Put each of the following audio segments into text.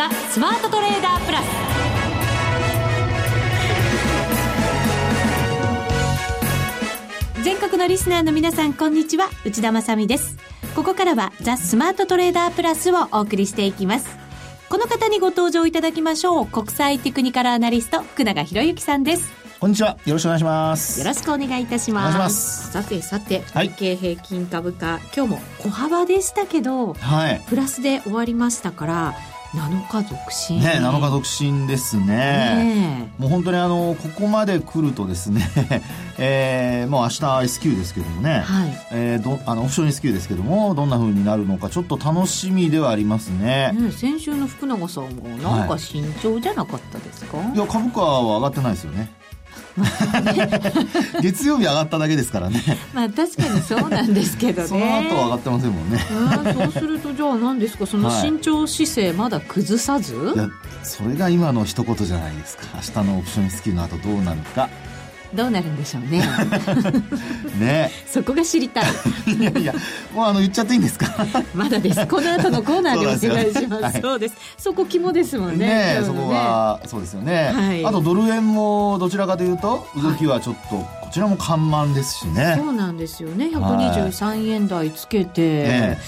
ザ・スマートトレーダープラス。全国のリスナーの皆さんこんにちは。内田まさです。ここからはザ・スマートトレーダープラスをお送りしていきます。この方にご登場いただきましょう。国際テクニカルアナリスト福永博之さんです。こんにちは。よろしくお願いします。よろしくお願いいたします。ます。さてさて、日経平均株価、今日も小幅でしたけど、はい、プラスで終わりましたから、7日独身。ね7日独身ですね。ねもう本当にあのここまで来るとですね、えー、もう明日 S q ですけどもね、はい、えー、どあのオプション S q ですけどもどんなふうになるのかちょっと楽しみではありますね。ね先週の福永さんもなんか慎重じゃなかったですか、はい、いや株価は上がってないですよね 月曜日上がっただけですからね。まあ確かにそうなんですけどね。その後上がってませんもんね。そうするとじゃあ何ですか？その慎重姿勢まだ崩さず、はい、いやそれが今の一言じゃないですか。明日のオプションスキルの後どうなるかどうなるんでしょうね。ね。そこが知りたい。いやいやもうあの言っちゃっていいんですか？まだです。この後のコーナーでお願いします、ね、そうです、そこ肝ですもんね。ねそこはそうですよね、はい、あとドル円もどちらかというと動きはちょっと、こちらも緩慢ですしね。そうなんですよね。123円台つけて、ね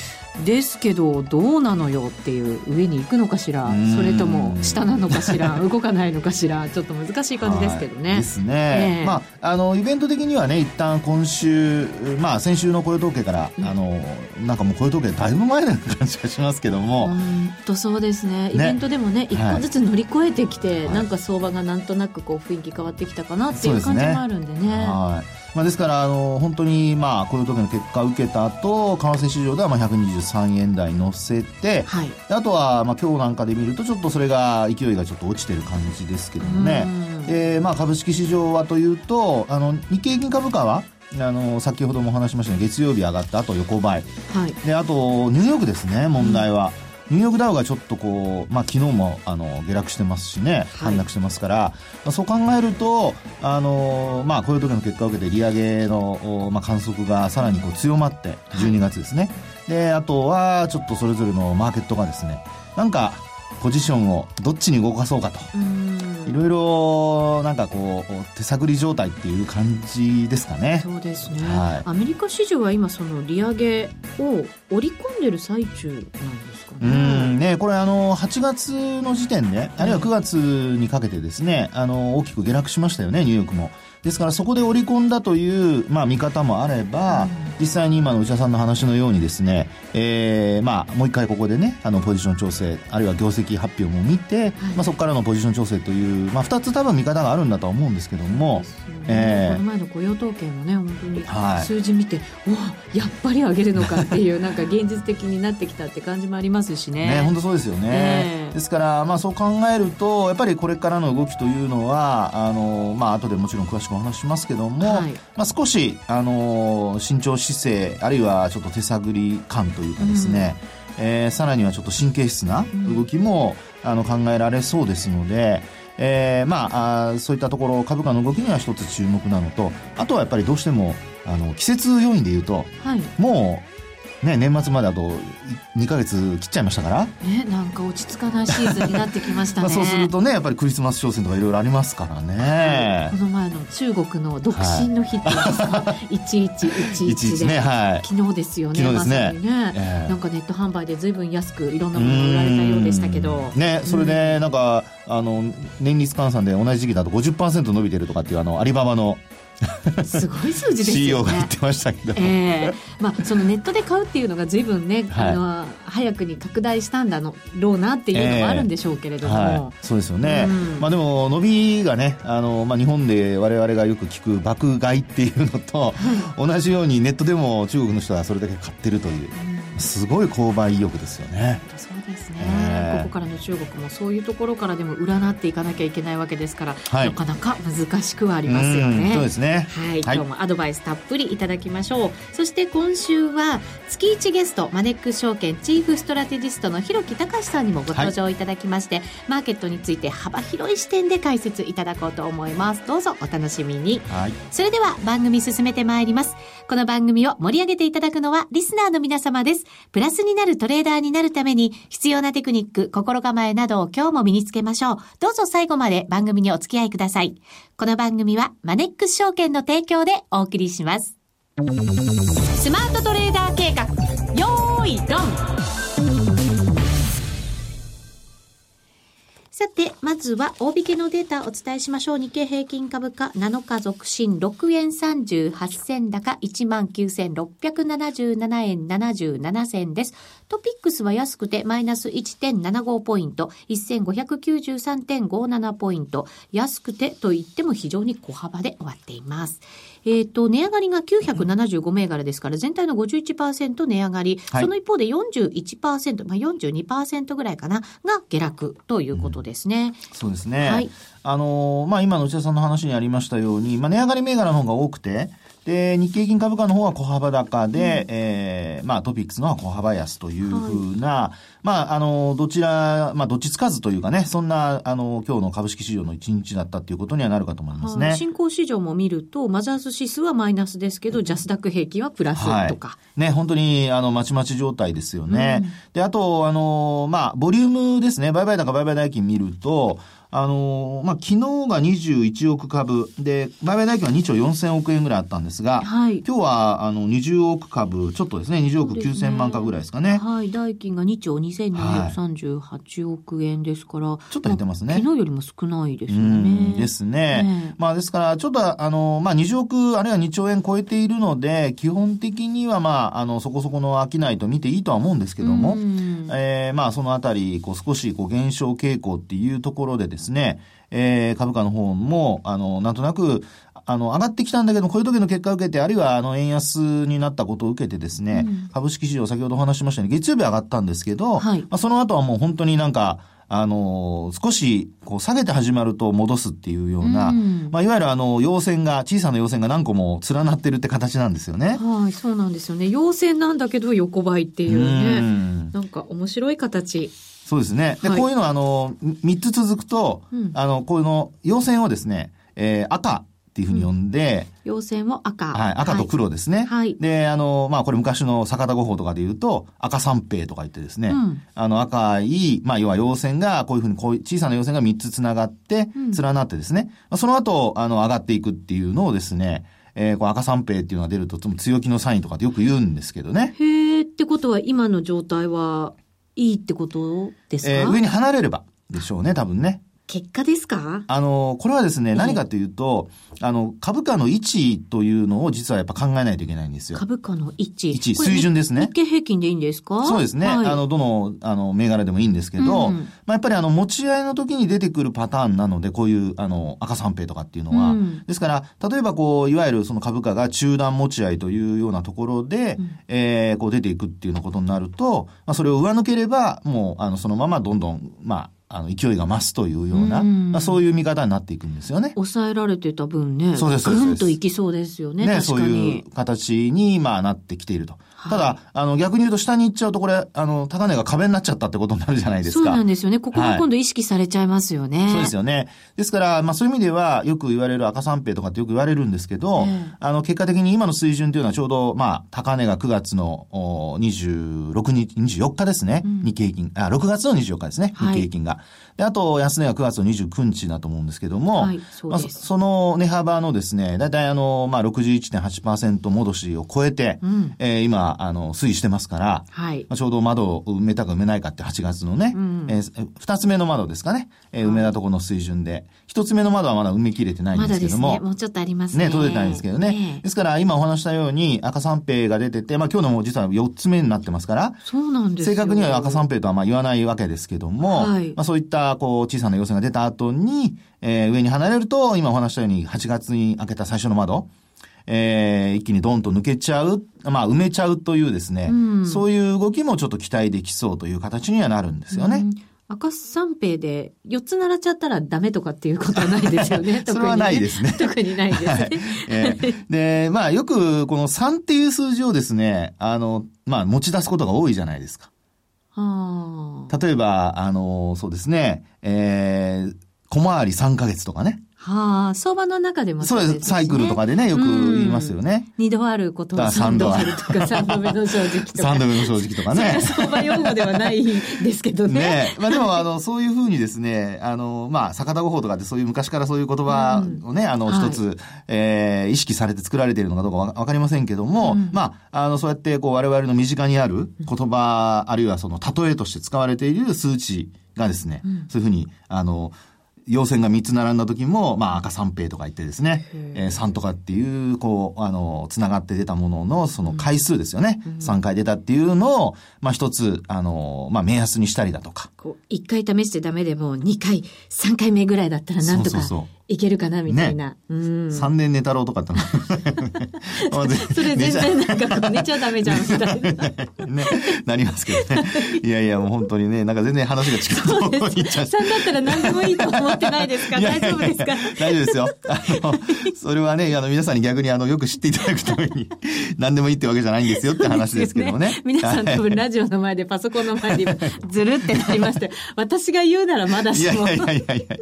ですけどどうなのよっていう上に行くのかしらそれとも下なのかしら 動かないのかしらちょっと難しい感じですけどね。はい、ですね。えー、まああのイベント的にはね一旦今週まあ先週の雇用統計から、うん、あのなんかもう雇用統計だいぶ前の感じがしますけども。本当そうですね。イベントでもね一、個ずつ乗り越えてきて、はい、なんか相場がなんとなくこう雰囲気変わってきたかなっていう感じもあるんでね。でねはい。まあ、ですからあの本当にまあ雇用統計の結果を受けた後為替市場ではまあ123円台乗せて、はい、あとはまあ今日なんかで見るとちょっとそれが勢いがちょっと落ちてる感じですけどもね、でまあ、株式市場はというとあの日経平均株価はあの先ほどもお話しましたが月曜日上がった後横ばい、はい、であとニューヨークですね問題は。うんニューヨークダウがちょっとこう、まあ、昨日もあの下落してますしね、反落してますから、はい、まあ、そう考えると、あのまあ、こういう時の結果を受けて利上げの、まあ、観測がさらにこう強まって、12月ですね、はい、であとはちょっとそれぞれのマーケットがですね、なんかポジションをどっちに動かそうかと。いろいろなんかこう手探り状態っていう感じですかね。そうですね。はい、アメリカ市場は今その利上げを織り込んでる最中なんです。うんねこれあの8月の時点であるいは9月にかけてですねあの大きく下落しましたよねニューヨークも。ですからそこで織り込んだという、まあ、見方もあれば、うん、実際に今の内田さんの話のようにですね、えー、まあ、もう一回ここでね、あの、ポジション調整、あるいは業績発表も見て、はい、まあ、そこからのポジション調整という、まあ、二つ多分見方があるんだとは思うんですけども、えー、この前の雇用統計もね、本当に数字見て、はい、おやっぱり上げるのかっていう、なんか現実的になってきたって感じもありますしね。ね、本当そうですよね。えー、ですから、まあ、そう考えると、やっぱりこれからの動きというのは、あの、まあ、後でもちろん詳しくお話しますけども、はい、まあ、少し、あの慎重姿勢あるいはちょっと手探り感というかですね、うん、えー、さらにはちょっと神経質な動きも、うん、あの考えられそうですので、えー、まああそういったところ株価の動きには一つ注目なのとあとはやっぱりどうしてもあの季節要因でいうと、はい、もうね、年末まであと2か月切っちゃいましたから。ね、なんか落ち着かないシーズンになってきましたね。そうするとね、やっぱりクリスマス商戦とかいろいろありますからね。この前の中国の独身の日っていうんですか、はい、1111で、ねはい、昨日ですよね。昨日ですね。まね、えー、なんかネット販売でずいぶん安くいろんなものが売られたようでしたけど。ね、それでなんか、あの、年率換算で同じ時期だと50%伸びてるとかっていうあの、アリババのすごい数字ですよね。CEO が言ってましたけど。えー、まあそのネットで買うっていうのが随分ね、はい、あの早くに拡大したんだろうなっていうのもあるんでしょうけれども。えーはい、そうですよね。うん、まあでも伸びがね、あのまあ日本で我々がよく聞く爆買いっていうのと、はい、同じようにネットでも中国の人はそれだけ買ってるという、うん、すごい購買意欲ですよね。そうですね、えー、ここからの中国もそういうところからでも占っていかなきゃいけないわけですから、はい、なかなか難しくはありますよね。そうですね。はい、今日もアドバイスたっぷりいただきましょう。そして今週は月一ゲストマネックス証券チーフストラテジストの広木隆さんにもご登場いただきまして、はい、マーケットについて幅広い視点で解説いただこうと思います。どうぞお楽しみに。はい、それでは番組進めてまいります。この番組を盛り上げていただくのはリスナーの皆様です。プラスになるトレーダーになるために必要なテクニック、心構えなどを今日も身につけましょう。どうぞ最後まで番組にお付き合いください。この番組はマネックス証券の提供でお送りします。スマートトレーダー計画、よーい、ドンさて、まずは大引けのデータお伝えしましょう。日経平均株価7日続伸6円38銭高19,677円77銭です。トピックスは安くてマイナス1.75ポイント、1593.57ポイント。安くてと言っても非常に小幅で終わっています。えっ、ー、と、値上がりが975銘柄ですから、全体の51%値上がり、はい、その一方で41%、まあ42%ぐらいかな、が下落ということですね。うん、そうですね。はい。あのー、まあ今の内田さんの話にありましたように、まあ値上がり銘柄の方が多くて、で、日経平均株価の方は小幅高で、うん、えー、まあトピックスの方は小幅安というふうな、はい、まああの、どちら、まあどっちつかずというかね、そんな、あの、今日の株式市場の一日だったということにはなるかと思いますね。はい、新興市場も見ると、マザーズ指数はマイナスですけど、ジャスダック平均はプラスとか。はい、ね、本当に、あの、まちまち状態ですよね。うん、で、あと、あの、まあ、ボリュームですね、売買高売買代金見ると、あのまあ、昨日が21億株。で、売買代金は2兆4000億円ぐらいあったんですが、はい、今日はあの20億株、ちょっとですね、20億9000万株ぐらいですかね。はい、代金が2兆2238億円ですから、はい、ちょっと減ってますね。昨日よりも少ないですよね。ですね。まあ、ですから、ちょっとあの、まあ、20億あるいは2兆円超えているので、基本的にはまあ、あの、そこそこの商いと見ていいとは思うんですけども、えー、まあ、そのあたり、こう、少しこう減少傾向っていうところでですねですね、えー、株価の方も、あの、なんとなく、あの、上がってきたんだけど、こういう時の結果を受けて、あるいは、あの、円安になったことを受けてですね、うん、株式市場、先ほどお話しましたように、月曜日上がったんですけど、はい、まあ、その後はもう本当になんか、あの、少し、こう、下げて始まると戻すっていうような、うん、まあ、いわゆるあの、陽線が、小さな陽線が何個も連なってるって形なんですよね。はい、そうなんですよね。陽線なんだけど横ばいっていうね。うん、なんか面白い形。そうですね。で、はい、こういうのは、あの、3つ続くと、うん、あの、この陽線をですね、えー、赤っていうふうに呼んで、うん、陽線を赤。はい、赤と黒ですね。はい。で、あの、まあ、これ昔の坂田五法とかで言うと、赤三平とか言ってですね、うん、あの、赤い、まあ、要は陽線が、こういうふうに、こう小さな陽線が3つ繋がって、連なってですね、まあ、その後、あの、上がっていくっていうのをですね、えー、こう赤三平っていうのが出ると、強気のサインとかってよく言うんですけどね。へえ、ってことは今の状態はいいってことですか、えー、上に離れればでしょうね、多分ね。結果ですか？あの、これはですね、何かというと、あの、株価の位置というのを実はやっぱ考えないといけないんですよ。株価の位置。位置、水準ですね。日経平均でいいんですか？そうですね。はい、あの、どの、あの、銘柄でもいいんですけど、うん、まあ、やっぱりあの、持ち合いの時に出てくるパターンなので、こういう、あの、赤三平とかっていうのは。うん、ですから、例えばこう、いわゆるその株価が中断持ち合いというようなところで、うん、えー、こう出ていくっていうようなことになると、まあ、それを上抜ければ、もう、あの、そのままどんどん、まあ、あの、勢いが増すというような、うまあ、そういう見方になっていくんですよね。抑えられてた分ね。そうです。ぐんといきそうですよね。ね、そういう形に、まあ、なってきていると。ただ、あの、逆に言うと下に行っちゃうと、これ、あの、高値が壁になっちゃったってことになるじゃないですか。そうなんですよね。ここが今度意識されちゃいますよね。はい、そうですよね。ですから、まあそういう意味では、よく言われる赤三平とかってよく言われるんですけど、えー、あの、結果的に今の水準というのはちょうど、まあ、高値が9月の26日、24日ですね。うん、日経平均。あ、6月の24日ですね。日経平均が。はい、で、あと、安値が9月の29日だと思うんですけども、はい、そまあ、その値幅のですね、だいたいあの、まあ61.8%戻しを超えて、うん、えー、今、あの、推移してますから、はい。まあ、ちょうど窓を埋めたか埋めないかって8月のね、うん、えー、2つ目の窓ですかね、えー、埋めたところの水準で、1つ目の窓はまだ埋め切れてないんですけども。まだですね。もうちょっとありますね。ね、届いてないんですけどね。ですから、今お話したように赤三平が出てて、まあ今日のも実は4つ目になってますから、そうなんです正確には赤三平とはまあ言わないわけですけども、はい、まあそういったこう小さな要請が出た後に、えー、上に離れると、今お話したように8月に開けた最初の窓、えー、一気にドンと抜けちゃう、まあ埋めちゃうというですね、うん、そういう動きもちょっと期待できそうという形にはなるんですよね。うん赤三平で4つ並っちゃったらダメとかっていうことはないですよね。それはないですね。特にないですね。はいえー、で、まあよくこの3っていう数字をですね、あの、まあ持ち出すことが多いじゃないですか。例えば、あの、そうですね、えー、小回り3ヶ月とかね。はあ、相場の中でもそうです。サイクルとかでね、よく言いますよね。二度あることは三度あるとか、三度目の正直とか。三度目の正直とかね。相場用語ではないですけどね。ねまあでも、あの、そういうふうにですね、あの、まあ、坂田五法とかってそういう昔からそういう言葉をね、あの、一つ、え意識されて作られているのかどうかわかりませんけども、まあ、あの、そうやって、こう、我々の身近にある言葉、あるいはその、例えとして使われている数値がですね、そういうふうに、あの、陽線が3つ並んだ時も、まあ赤三平とか言ってですね、えー、3とかっていう、こう、あの、つながって出たものの、その回数ですよね。うん、3回出たっていうのを、まあ一つ、あの、まあ目安にしたりだとか。こう、1回試してダメでも2回、3回目ぐらいだったらなんとかいけるかなみたいな。ね、うん。3年寝太郎とかって それ全然なんか寝ちゃダメじゃんみたいな。ね、なりますけどね。いやいや、もう本当にね、なんか全然話が違うところに行っちゃう。3だったら何でもいいと思ってないですか？大丈夫ですか？大丈夫ですよ。あの、それはね、あの、皆さんに逆にあの、よく知っていただくために、何でもいいってわけじゃないんですよって話ですけどもね。皆さん多分ラジオの前でパソコンの前でずるってなりまして、私が言うならまだしも。いやいやいやいや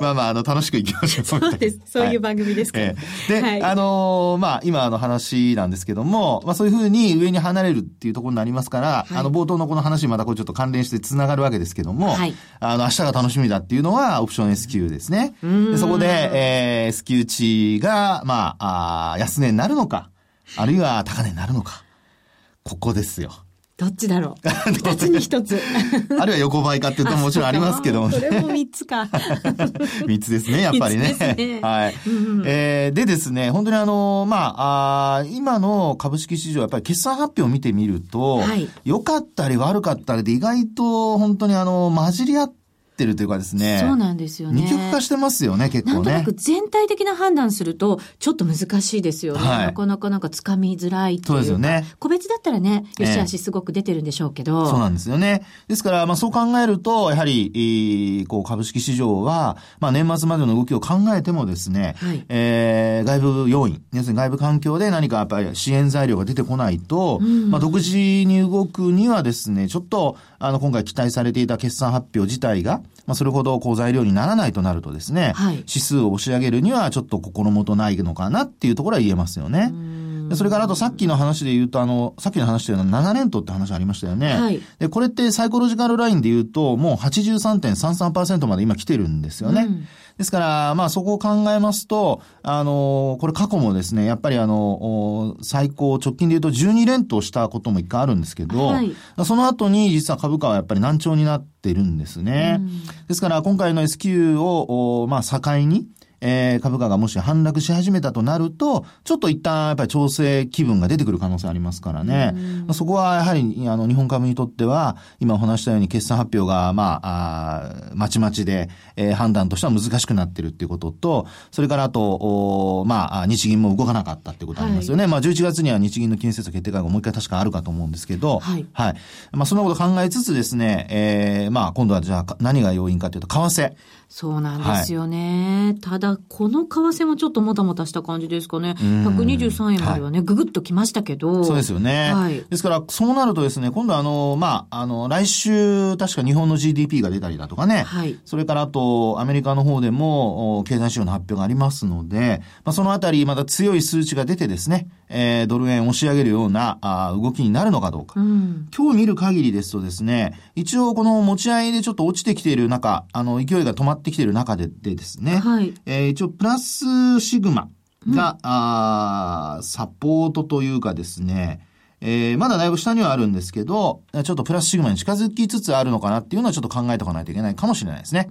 まあまあ、あの、楽しくいきましょう。そうです。そういう番組ですから。はいえー、で、はい、あのー、まあ、今の話なんですけども、まあ、そういうふうに上に離れるっていうところになりますから、はい、あの、冒頭のこの話にまたこうちょっと関連して繋がるわけですけども、はい、あの、明日が楽しみだっていうのは、オプション S q ですね。でそこで、えー、S q 値が、まあ、あ安値になるのか、あるいは高値になるのか。ここですよ。どっちだろう？二つに一つ？あるいは横ばいかっていうともちろんありますけども、ね。それも三つか。三つですね、やっぱりね。ねはい。うんえー、でですね、本当にあの、まあ、あ今の株式市場、やっぱり決算発表を見てみると、はい、良かったり悪かったりで意外と本当にあの、混じり合ってってるというかですね。そうなんですよね。二極化してますよね、結構ね。なんとなく全体的な判断すると、ちょっと難しいですよね。はい、なかなかなんか掴みづらいそうですよね。個別だったらね、よしあしすごく出てるんでしょうけど。えー、そうなんですよね。ですから、まあそう考えると、やはり、えー、こう株式市場は、まあ年末までの動きを考えてもですね、はい、えー、外部要因、要するに外部環境で何かやっぱり支援材料が出てこないと、うん、まあ独自に動くにはですね、ちょっと、あの、今回期待されていた決算発表自体が、まあそれほどこう材料にならないとなるとですね、はい、指数を押し上げるにはちょっと心もとないのかなっていうところは言えますよね。それからあとさっきの話で言うと、あの、さっきの話というのは7連投って話ありましたよね。はい、で、これってサイコロジカルラインで言うと、もう83.33%まで今来てるんですよね。うんですから、まあそこを考えますと、あの、これ過去もですね、やっぱりあの、最高直近で言うと12連投したことも一回あるんですけど、はい、その後に実は株価はやっぱり難聴になってるんですね。ですから今回の S q を、まあ境に、えー、株価がもし反落し始めたとなると、ちょっと一旦やっぱり調整気分が出てくる可能性ありますからね。そこはやはり、あの、日本株にとっては、今お話したように決算発表が、まあ、あまちまちで、えー、判断としては難しくなってるっていうことと、それからあと、おまあ、日銀も動かなかったってことありますよね。はい、まあ、11月には日銀の金融政策決定会合もう一回確かあるかと思うんですけど、はい。はい。まあ、そんなこと考えつつですね、えー、まあ、今度はじゃあ何が要因かというと、為替。そうなんですよね。はい、ただ、この為替もちょっともたもたした感じですかね。123円まではね、はい、ぐぐっときましたけど。そうですよね。はい。ですから、そうなるとですね、今度あの、まあ、あの、来週、確か日本の GDP が出たりだとかね。はい。それからあと、アメリカの方でも、経済指標の発表がありますので、まあ、そのあたり、また強い数値が出てですね、えー、ドル円押し上げるようなあ動きになるのかどうか、うん。今日見る限りですとですね、一応この持ち合いでちょっと落ちてきている中、あの、勢いが止まってきている中ででですね、はい。えー、一応プラスシグマが、うん、あサポートというかですね、えー、まだだいぶ下にはあるんですけど、ちょっとプラスシグマに近づきつつあるのかなっていうのはちょっと考えておかないといけないかもしれないですね。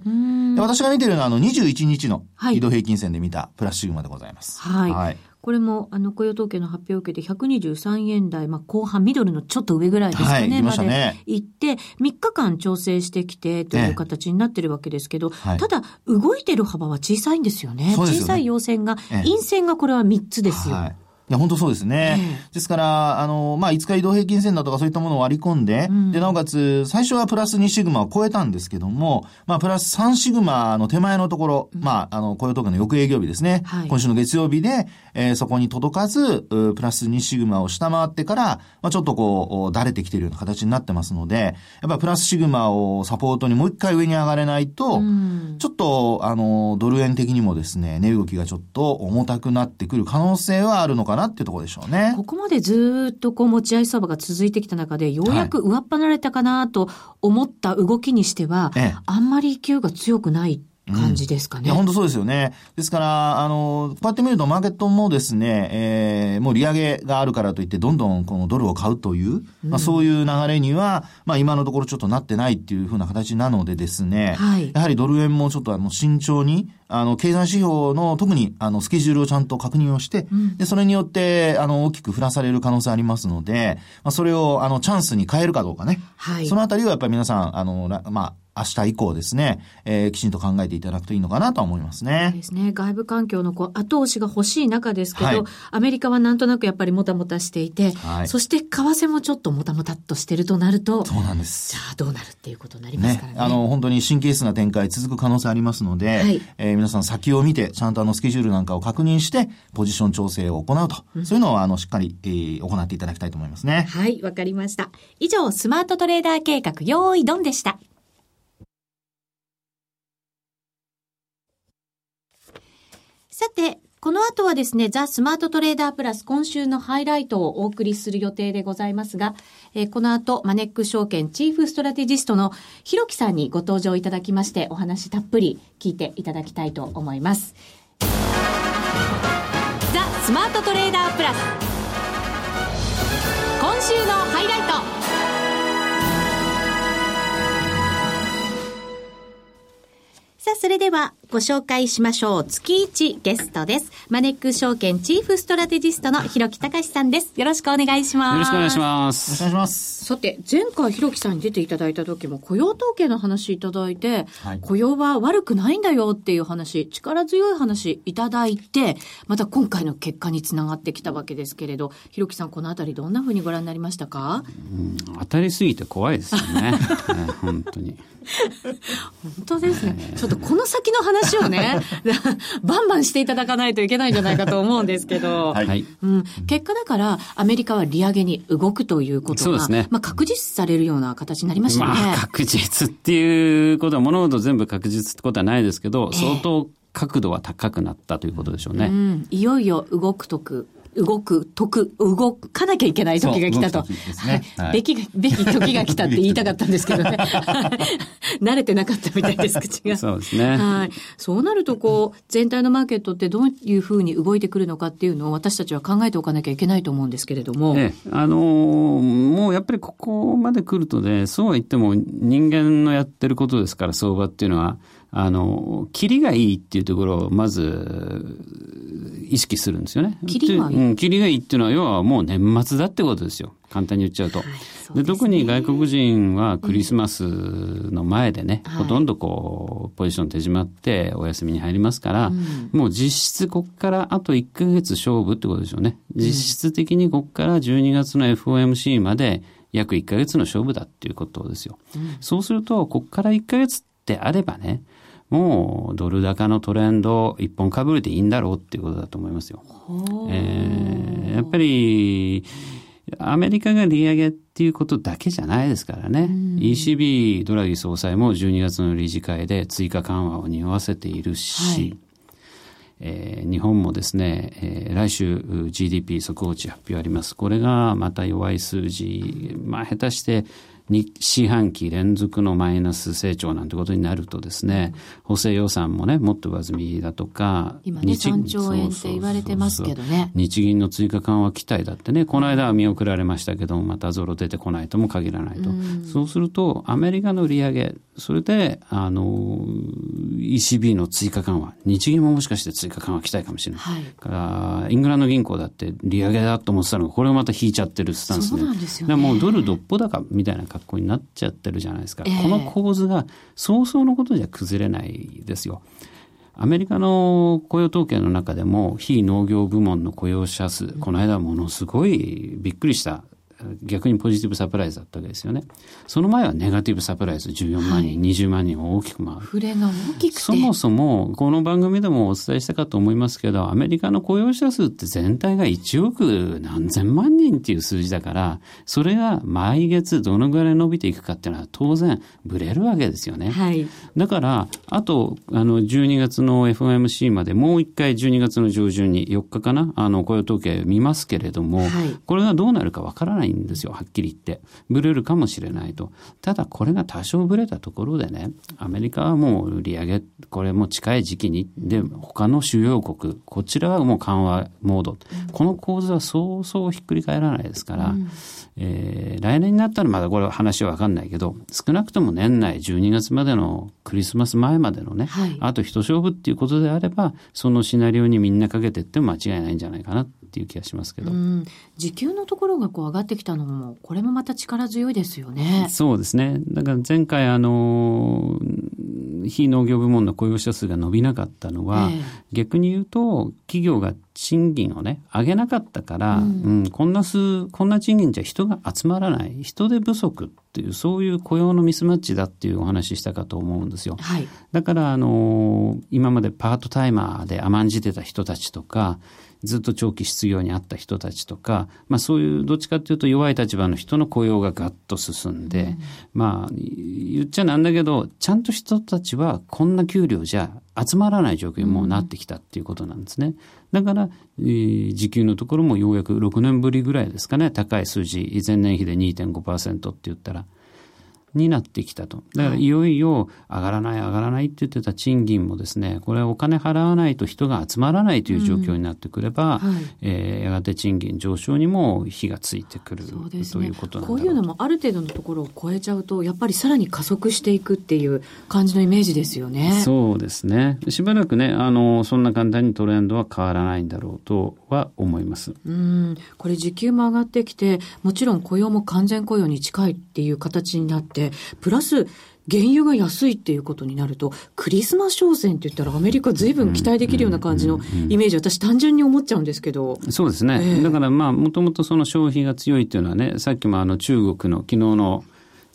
で私が見てるのはあの21日の移動平均線で見たプラスシグマでございます。はい。はい、これも、あの、雇用統計の発表を受けて123円台、まあ、後半、ミドルのちょっと上ぐらいですかね、はい、ままで行って、3日間調整してきてという形になってるわけですけど、はい、ただ、動いてる幅は小さいんですよね。ね。小さい陽線が、陰線がこれは3つですよ。はいいや、本当そうですね。えー、ですから、あの、まあ、5日移動平均線だとかそういったものを割り込んで、うん、で、なおかつ、最初はプラス2シグマを超えたんですけども、まあ、プラス3シグマの手前のところ、うん、まあ、あの、雇用統計の翌営業日ですね。はい、今週の月曜日で、えー、そこに届かず、プラス2シグマを下回ってから、まあ、ちょっとこう、だれてきているような形になってますので、やっぱプラスシグマをサポートにもう一回上に上がれないと、うん、ちょっと、あの、ドル円的にもですね、値動きがちょっと重たくなってくる可能性はあるのかなっていうところでしょうね。ここまでずっとこう持ち合い相場が続いてきた中で、ようやく上っ離れたかなと思った動きにしては、はい、あんまり勢いが強くない感じですかね。うん、いや、本当そうですよね。ですから、あの、こうやって見るとマーケットもですね、えー、もう利上げがあるからといって、どんどんこのドルを買うという、うん、まあそういう流れには、まあ今のところちょっとなってないっていうふうな形なのでですね、はい、やはりドル円もちょっとあの慎重に、あの、経済指標の特にあの、スケジュールをちゃんと確認をして、うん、で、それによって、あの、大きく振らされる可能性ありますので、まあそれをあの、チャンスに変えるかどうかね。はい。そのあたりはやっぱり皆さん、あの、まあ、明日以降ですね、えー、きちんと考えていただくといいのかなと思いますね。ですね。外部環境のこう後押しが欲しい中ですけど、はい、アメリカはなんとなくやっぱりもたもたしていて、はい、そして為替もちょっともたもたっとしてるとなると、そうなんです。じゃあどうなるっていうことになりますからね。ねあの、本当に神経質な展開続く可能性ありますので、はい、えー、皆さん先を見て、ちゃんとあのスケジュールなんかを確認して、ポジション調整を行うと、うん、そういうのをあの、しっかり、えー、行っていただきたいと思いますね。はい、わかりました。以上、スマートトレーダー計画、用意ドンでした。さて、この後はですね、ザ・スマートトレーダープラス今週のハイライトをお送りする予定でございますが、えー、この後、マネック証券チーフストラテジストのひろきさんにご登場いただきまして、お話たっぷり聞いていただきたいと思います。ザ・スマートトレーダープラス今週のハイライトさあ、それではご紹介しましょう。月一ゲストです。マネック証券チーフストラテジストの広木隆さんです。よろしくお願いします。よろしくお願いします。よろしくお願いします。さて、前回広木さんに出ていただいた時も雇用統計の話いただいて、はい、雇用は悪くないんだよっていう話、力強い話いただいて、また今回の結果につながってきたわけですけれど、広木さんこのあたりどんなふうにご覧になりましたか、うん、当たりすぎて怖いですよね。ね 本当に。本当ですね。ちょっとこの先の話をね、バンバンしていただかないといけないんじゃないかと思うんですけど、はい、うん、結果だから、アメリカは利上げに動くということが、ね、まあ、確実されるような形になりましたね。まあ、確実っていうことは、物事全部確実ってことはないですけど、相当角度は高くなったということでしょうね。うん、いよいよ動くとく。動く、得、動かなきゃいけない時が来たと。ね、はい。べき、べき時が来たって言いたかったんですけどね。慣れてなかったみたいです、口が。そうですね。はい。そうなると、こう、全体のマーケットってどういうふうに動いてくるのかっていうのを私たちは考えておかなきゃいけないと思うんですけれども。ええ、あのー、もうやっぱりここまで来るとね、そうは言っても人間のやってることですから、相場っていうのは。あの、キリがいいっていうところをまず意識するんですよね。キリがいい、うん、キリがいいっていうのは要はもう年末だってことですよ。簡単に言っちゃうと。はいで、ね、特に外国人はクリスマスの前でね、うん、ほとんどこう、ポジション手締まってお休みに入りますから、うん、もう実質こっからあと1ヶ月勝負ってことでしょうね。実質的にこっから12月の FOMC まで約1ヶ月の勝負だっていうことですよ。そうすると、こっから1ヶ月ってあればね、もうドル高のトレンド一本かぶれていいんだろうっていうことだと思いますよ。えー、やっぱり、アメリカが利上げっていうことだけじゃないですからね。ECB ドラギ総裁も12月の理事会で追加緩和を匂わせているし、はいえー、日本もですね、えー、来週 GDP 速報値発表あります。これがまた弱い数字、まあ下手して2四半期連続のマイナス成長なんてことになるとですね、補正予算もね、もっと上積みだとか、今ね、3兆円って言われてますけどね。日銀の追加緩和期待だってね、この間は見送られましたけど、またゾロ出てこないとも限らないと。うそうすると、アメリカの利上げ、それで、あの、ECB の追加緩和、日銀ももしかして追加緩和期待かもしれない。はい、から、イングランド銀行だって利上げだと思ってたのが、これをまた引いちゃってるスタンスで。そうなんですよね。もうドルどっぽ高みたいな格好になっちゃってるじゃないですか。えー、この構図が早々のことじゃ崩れないですよ。アメリカの雇用統計の中でも非農業部門の雇用者数、この間はものすごいびっくりした逆にポジティブサプライズだったわけですよね。その前はネガティブサプライズ14万人、はい、20万人を大きく回る。触れが大きくそもそも、この番組でもお伝えしたかと思いますけど、アメリカの雇用者数って全体が1億何千万人っていう数字だから、それが毎月どのぐらい伸びていくかっていうのは当然ブレるわけですよね。はい、だから、あと、あの、12月の FOMC までもう一回12月の上旬に4日かな、あの、雇用統計見ますけれども、はい、これがどうなるかわからないんですよ、はっきり言って。ブレるかもしれないと。ただこれが多少ブレたところでね、アメリカはもう売り上げ、これも近い時期に、で、他の主要国、こちらはもう緩和モード。この構図はそうそうひっくり返らないですから、うん、えー、来年になったらまだこれは話はわかんないけど、少なくとも年内12月までのクリスマス前までのね、はい、あと一勝負っていうことであれば、そのシナリオにみんなかけてっても間違いないんじゃないかなっていう気がしますけど。時給のところがこう上がってきたのも、これもまた力強いですよね。そうですね。だから前回あの、非農業部門の雇用者数が伸びなかったのは、えー、逆に言うと、企業が賃金をね、上げなかったから、うん、うん、こんな数、こんな賃金じゃ人が集まらない、人手不足っていう、そういう雇用のミスマッチだっていうお話したかと思うんですよ。はい、だから、あの、今までパートタイマーで甘んじてた人たちとか、ずっと長期失業にあった人たちとか、まあそういうどっちかっていうと弱い立場の人の雇用がガッと進んで、うん、まあ言っちゃなんだけど、ちゃんと人たちはこんな給料じゃ集まらない状況にもうなってきたっていうことなんですね。だから、えー、時給のところもようやく6年ぶりぐらいですかね、高い数字、前年比で2.5%って言ったら、になってきたと。だからいよいよ上がらない上がらないって言ってた賃金もですね、これはお金払わないと人が集まらないという状況になってくれば、うんはい、えー、やがて賃金上昇にも火がついてくる、そうですね、ということこういうのもある程度のところを超えちゃうと、やっぱりさらに加速していくっていう感じのイメージですよね。そうですね。しばらくね、あの、そんな簡単にトレンドは変わらないんだろうとは思います。うん。これ時給も上がってきて、もちろん雇用も完全雇用に近いっていう形になって、プラス、原油が安いっていうことになると、クリスマス商戦って言ったらアメリカ随分期待できるような感じのイメージ、私単純に思っちゃうんですけど。そうですね。えー、だからまあ、もともとその消費が強いっていうのはね、さっきもあの中国の昨日の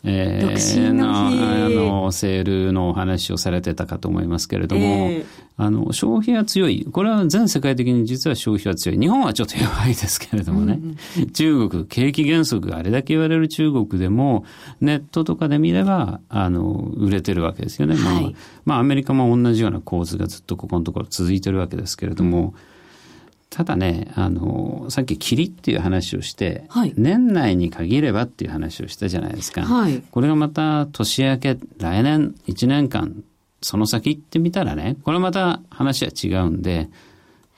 えー、のあのセールのお話をされてたかと思いますけれども、えー、あの消費が強い。これは全世界的に実は消費は強い。日本はちょっと弱いですけれどもね、うんうん、中国景気減速があれだけ言われる中国でもネットとかで見ればあの売れてるわけですよね、はい、まあ、アメリカも同じような構図がずっとここのところ続いてるわけですけれども、うんただね、あの、さっき霧っていう話をして、はい、年内に限ればっていう話をしたじゃないですか。はい、これがまた年明け、来年1年間、その先行ってみたらね、これまた話は違うんで、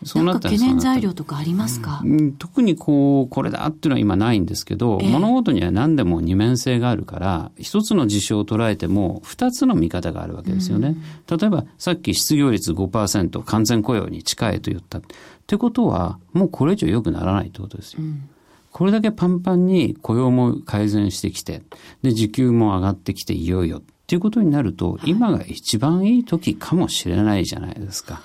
そうなったら懸念材料とかありますか、うん、特にこう、これだっていうのは今ないんですけど、えー、物事には何でも二面性があるから、一つの事象を捉えても、二つの見方があるわけですよね。うん、例えば、さっき失業率5%、完全雇用に近いと言った。ってことは、もうこれ以上良くならないってことですよ。うん、これだけパンパンに雇用も改善してきて、で、時給も上がってきていよいよっていうことになると、はい、今が一番いい時かもしれないじゃないですか。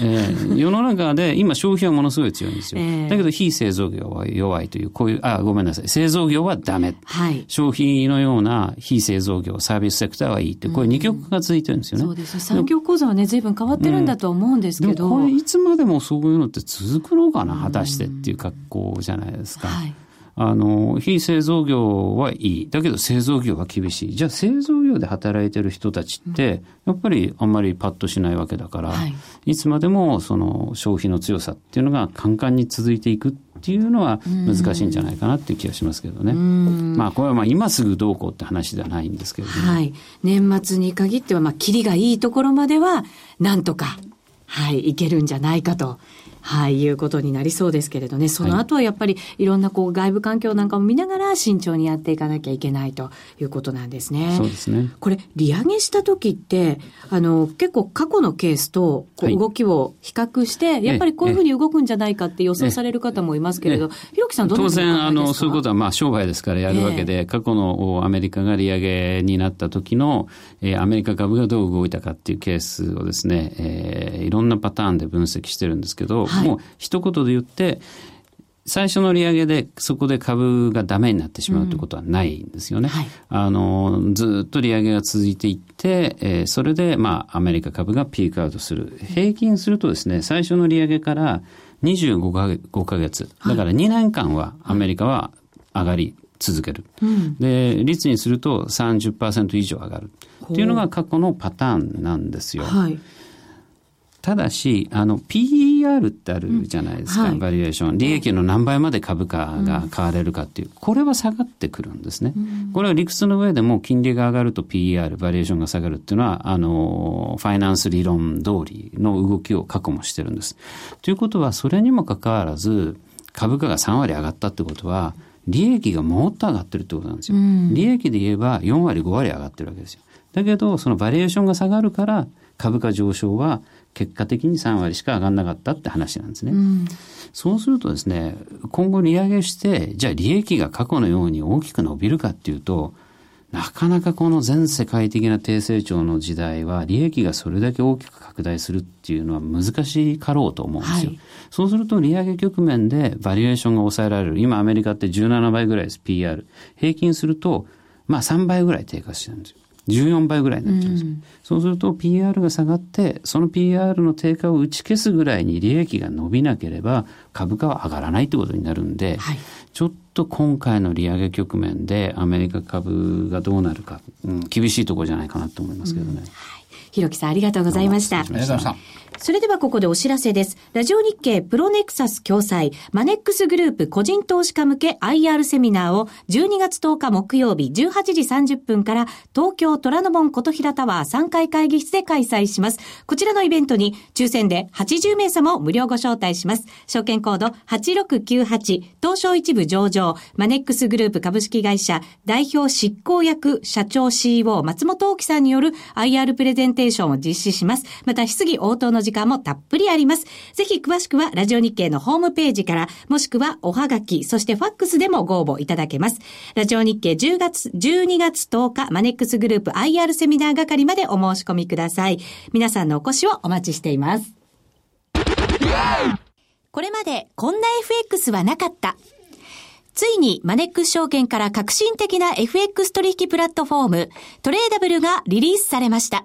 えー、世の中で今消費はものすごい強いんですよ。えー、だけど非製造業は弱いという、こういう、あ、ごめんなさい。製造業はダメ。はい、消費のような非製造業、サービスセクターはいいって、こういう二極化が続いてるんですよね。そうです産業構造はね、随分変わってるんだと思うんですけど。うん、これいつまでもそういうのって続くのかな、果たしてっていう格好じゃないですか。はいあの、非製造業はいい。だけど製造業は厳しい。じゃあ製造業で働いてる人たちって、やっぱりあんまりパッとしないわけだから、はい、いつまでもその消費の強さっていうのがカンカンに続いていくっていうのは難しいんじゃないかなっていう気がしますけどね。まあこれはまあ今すぐどうこうって話ではないんですけれども、はい。年末に限ってはまあキリがいいところまではなんとか、はい、いけるんじゃないかと。はい、いうことになりそうですけれどね、その後はやっぱりいろんなこう外部環境なんかも見ながら慎重にやっていかなきゃいけないということなんですね。そうですね。これ、利上げした時って、あの、結構過去のケースと動きを比較して、はい、やっぱりこういうふうに動くんじゃないかって予想される方もいますけれど、ひろきさんど当然、あの、そういうことはまあ商売ですからやるわけで、過去のアメリカが利上げになった時の、えー、アメリカ株がどう動いたかっていうケースをですね、えー、いろんなパターンで分析してるんですけど、はい、もう一言で言って、最初の利上げでそこで株がダメになってしまうということはないんですよね。うんはい、あのずっと利上げが続いていって、えー、それでまあアメリカ株がピークアウトする。平均するとですね、最初の利上げから25か5ヶ月、だから2年間はアメリカは上がり続ける。はい、で、率にすると30%以上上がる。っていうのが過去のパターンなんですよ。はいただし、あの、PER ってあるじゃないですか、うんはい、バリエーション。利益の何倍まで株価が買われるかっていう、これは下がってくるんですね。うん、これは理屈の上でも金利が上がると PER、バリエーションが下がるっていうのは、あの、ファイナンス理論通りの動きを過去もしてるんです。ということは、それにもかかわらず、株価が3割上がったってことは、利益がもっと上がってるってことなんですよ。うん、利益で言えば4割5割上がってるわけですよ。だけど、そのバリエーションが下がるから、株価上昇は結果的に3割しか上がんなかったって話なんですね。うん、そうするとですね、今後利上げして、じゃあ利益が過去のように大きく伸びるかっていうと、なかなかこの全世界的な低成長の時代は利益がそれだけ大きく拡大するっていうのは難しかろうと思うんですよ。はい、そうすると利上げ局面でバリエーションが抑えられる。今アメリカって17倍ぐらいです、PR。平均すると、まあ3倍ぐらい低下してるんですよ。14倍ぐらいになってます、うん、そうすると PR が下がってその PR の低下を打ち消すぐらいに利益が伸びなければ株価は上がらないということになるんで、はい、ちょっと今回の利上げ局面でアメリカ株がどうなるか、うん、厳しいところじゃないかなと思いますけどね。うん。はい、ひろきさんありがとうございました。ありがとうございました。それではここでお知らせです。ラジオ日経プロネクサス共催マネックスグループ個人投資家向け IR セミナーを12月10日木曜日18時30分から東京虎ノ門琴平タワー3階会議室で開催します。こちらのイベントに抽選で80名様を無料ご招待します。証券コード8698東証一部上場マネックスグループ株式会社代表執行役社長 CEO 松本大樹さんによる IR プレゼンテテーションを実施します。また質疑応答の時間もたっぷりあります。ぜひ詳しくはラジオ日経のホームページから、もしくはおはがき、そしてファックスでもご応募いただけます。ラジオ日経10月、12月10日、マネックスグループ IR セミナー係までお申し込みください。皆さんのお越しをお待ちしています。これまでこんな FX はなかった。ついにマネックス証券から革新的な FX 取引プラットフォームトレーダブルがリリースされました。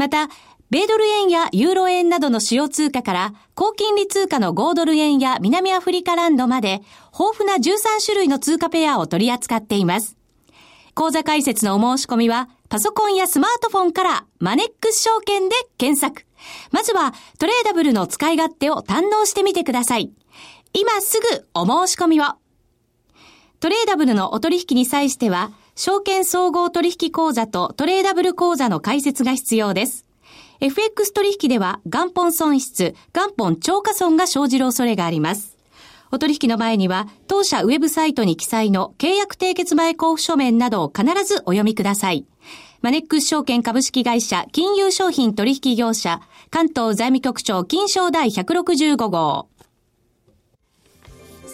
また、米ドル円やユーロ円などの主要通貨から高金利通貨の5ドル円や南アフリカランドまで豊富な13種類の通貨ペアを取り扱っています。講座解説のお申し込みはパソコンやスマートフォンからマネックス証券で検索。まずはトレーダブルの使い勝手を堪能してみてください。今すぐお申し込みを。トレーダブルのお取引に際しては証券総合取引口座とトレーダブル口座の開設が必要です。FX 取引では元本損失、元本超過損が生じる恐れがあります。お取引の前には、当社ウェブサイトに記載の契約締結前交付書面などを必ずお読みください。マネックス証券株式会社金融商品取引業者関東財務局長金賞第165号。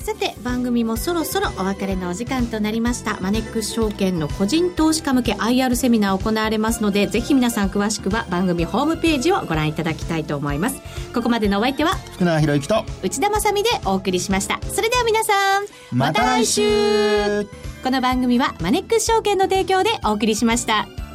さて番組もそろそろお別れのお時間となりました。マネックス証券の個人投資家向け IR セミナー行われますのでぜひ皆さん詳しくは番組ホームページをご覧いただきたいと思います。ここまでのお相手は福永博之と内田まさでお送りしました。それでは皆さんまた来週。この番組はマネックス証券の提供でお送りしました